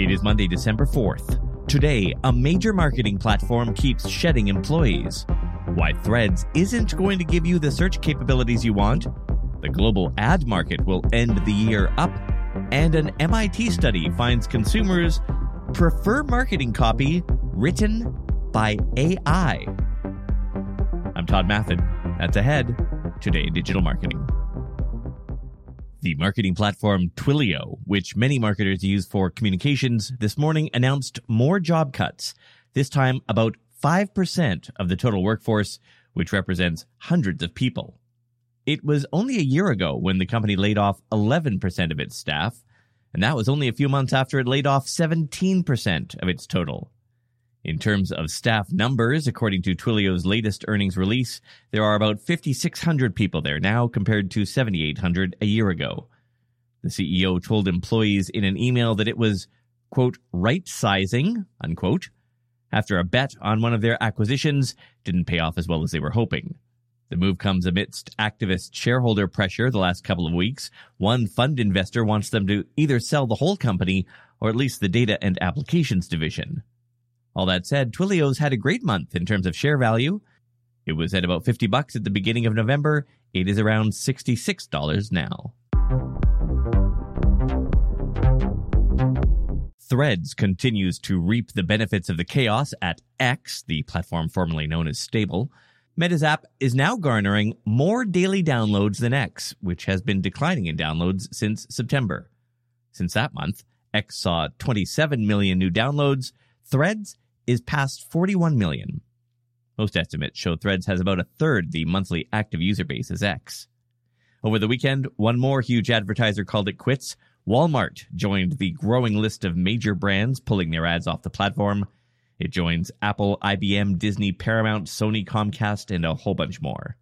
It is Monday, December 4th. Today, a major marketing platform keeps shedding employees. Why Threads isn't going to give you the search capabilities you want. The global ad market will end the year up. And an MIT study finds consumers prefer marketing copy written by AI. I'm Tod Maffin. That's ahead today in digital marketing. The marketing platform Twilio, which many marketers use for communications, this morning announced more job cuts, this time about 5% of the total workforce, which represents hundreds of people. It was only a year ago when the company laid off 11% of its staff, and that was only a few months after it laid off 17% of its total. In terms of staff numbers, according to Twilio's latest earnings release, there are about 5,600 people there now compared to 7,800 a year ago. The CEO told employees in an email that it was, quote, right sizing, unquote, after a bet on one of their acquisitions didn't pay off as well as they were hoping. The move comes amidst activist shareholder pressure the last couple of weeks. One fund investor wants them to either sell the whole company or at least the data and applications division. All that said, Twilio's had a great month in terms of share value. It was at about 50 bucks at the beginning of November. It is around $66 now. Threads continues to reap the benefits of the chaos at X, the platform formerly known as Stable. Meta's app is now garnering more daily downloads than X, which has been declining in downloads since September. Since that month, X saw 27 million new downloads. Threads is past 41 million. Most estimates show Threads has about a third the monthly active user base as X. Over the weekend, one more huge advertiser called it quits. Walmart joined the growing list of major brands pulling their ads off the platform. It joins Apple, IBM, Disney, Paramount, Sony, Comcast, and a whole bunch more.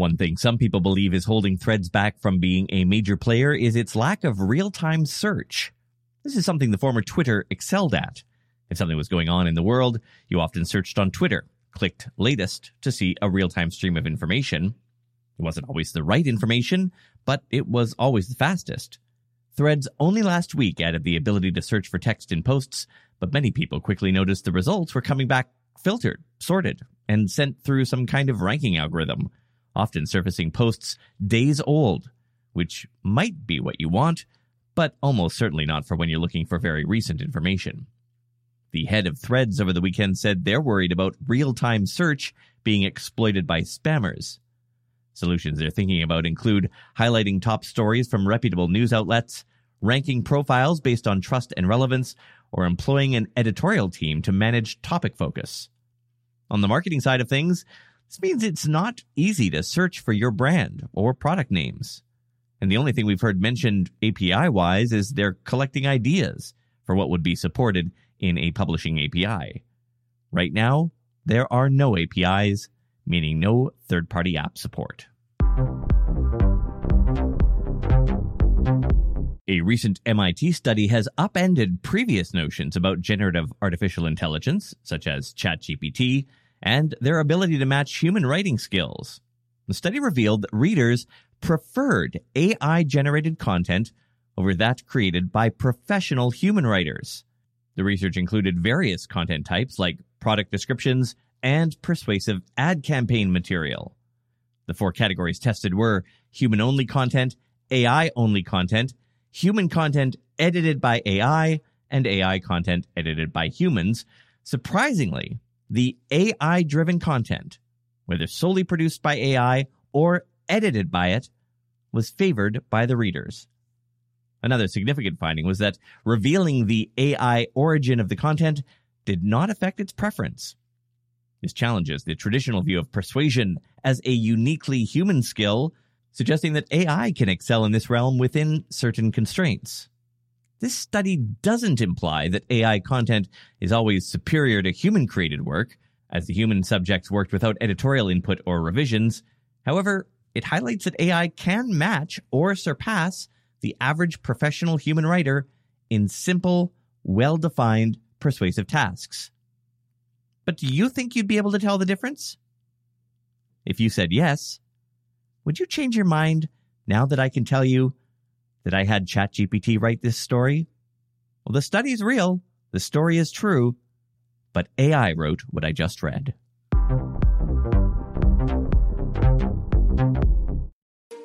One thing some people believe is holding Threads back from being a major player is its lack of real time search. This is something the former Twitter excelled at. If something was going on in the world, you often searched on Twitter, clicked latest to see a real time stream of information. It wasn't always the right information, but it was always the fastest. Threads only last week added the ability to search for text in posts, but many people quickly noticed the results were coming back filtered, sorted, and sent through some kind of ranking algorithm, often surfacing posts days old, which might be what you want, but almost certainly not for when you're looking for very recent information. The head of Threads over the weekend said they're worried about real time search being exploited by spammers. Solutions they're thinking about include highlighting top stories from reputable news outlets, ranking profiles based on trust and relevance, or employing an editorial team to manage topic focus. On the marketing side of things, this means it's not easy to search for your brand or product names. And the only thing we've heard mentioned API wise is they're collecting ideas for what would be supported in a publishing API. Right now, there are no APIs, meaning no third party app support. A recent MIT study has upended previous notions about generative artificial intelligence, such as ChatGPT, and their ability to match human writing skills. The study revealed that readers preferred AI generated content over that created by professional human writers. The research included various content types like product descriptions and persuasive ad campaign material. The four categories tested were human only content, AI only content, human content edited by AI, and AI content edited by humans. Surprisingly, the AI driven content, whether solely produced by AI or edited by it, was favored by the readers. Another significant finding was that revealing the AI origin of the content did not affect its preference. This challenges the traditional view of persuasion as a uniquely human skill, suggesting that AI can excel in this realm within certain constraints. This study doesn't imply that AI content is always superior to human created work, as the human subjects worked without editorial input or revisions. However, it highlights that AI can match or surpass the average professional human writer in simple, well defined, persuasive tasks. But do you think you'd be able to tell the difference? If you said yes, would you change your mind now that I can tell you that I had ChatGPT write this story? Well, the study's real, the story is true, but AI wrote what I just read.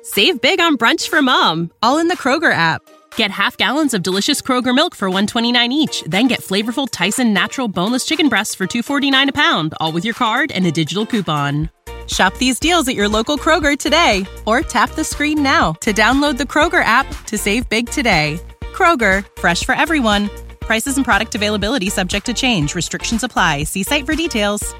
Save big on brunch for mom, all in the Kroger app. Get half gallons of delicious Kroger milk for 129 each, then get flavorful Tyson natural boneless chicken breasts for 249 a pound, all with your card and a digital coupon. Shop these deals at your local Kroger today or tap the screen now to download the Kroger app to save big today. Kroger, fresh for everyone. Prices and product availability subject to change. Restrictions apply. See site for details.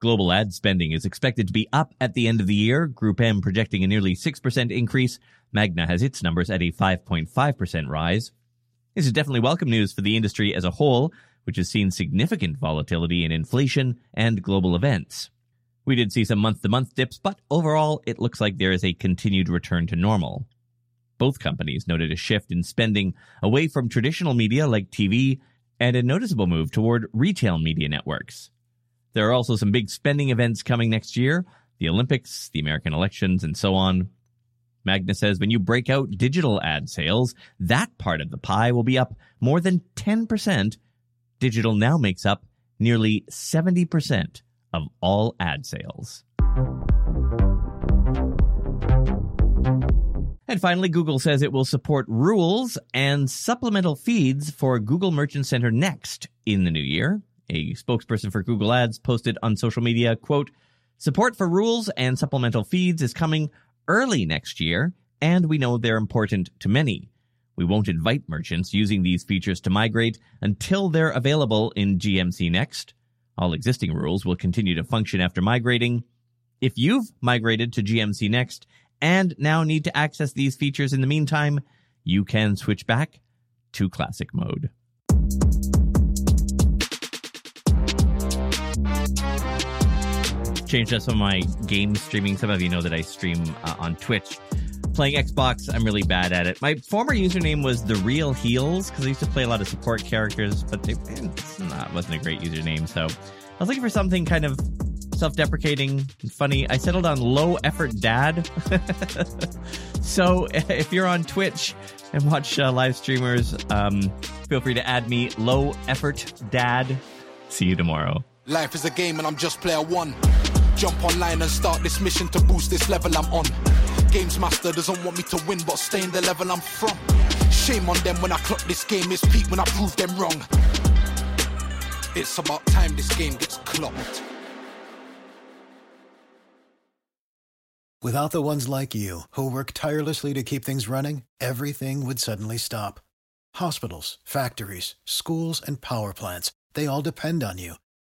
Global ad spending is expected to be up at the end of the year. GroupM projecting a nearly 6% increase. Magna has its numbers at a 5.5% rise. This is definitely welcome news for the industry as a whole, which has seen significant volatility in inflation and global events. We did see some month to month dips, but overall, it looks like there is a continued return to normal. Both companies noted a shift in spending away from traditional media like TV and a noticeable move toward retail media networks. There are also some big spending events coming next year the Olympics, the American elections, and so on. Magna says when you break out digital ad sales, that part of the pie will be up more than 10%. Digital now makes up nearly 70% of all ad sales. And finally, Google says it will support rules and supplemental feeds for Google Merchant Center Next in the new year. A spokesperson for Google Ads posted on social media, quote, support for rules and supplemental feeds is coming early next year, and we know they're important to many. We won't invite merchants using these features to migrate until they're available in GMC Next. All existing rules will continue to function after migrating. If you've migrated to GMC Next and now need to access these features in the meantime, you can switch back to classic mode. changed up some of my game streaming. Some of you know that I stream uh, on Twitch. Playing Xbox, I'm really bad at it. My former username was the Real Heels because I used to play a lot of support characters, but they, it's not, wasn't a great username. So I was looking for something kind of self-deprecating and funny. I settled on Low Effort Dad. so if you're on Twitch and watch uh, live streamers, um, feel free to add me Low Effort Dad. See you tomorrow. Life is a game and I'm just player one. Jump online and start this mission to boost this level I'm on. Games Master doesn't want me to win, but stay in the level I'm from. Shame on them when I clock this game is peak when I prove them wrong. It's about time this game gets clocked. Without the ones like you, who work tirelessly to keep things running, everything would suddenly stop. Hospitals, factories, schools, and power plants, they all depend on you.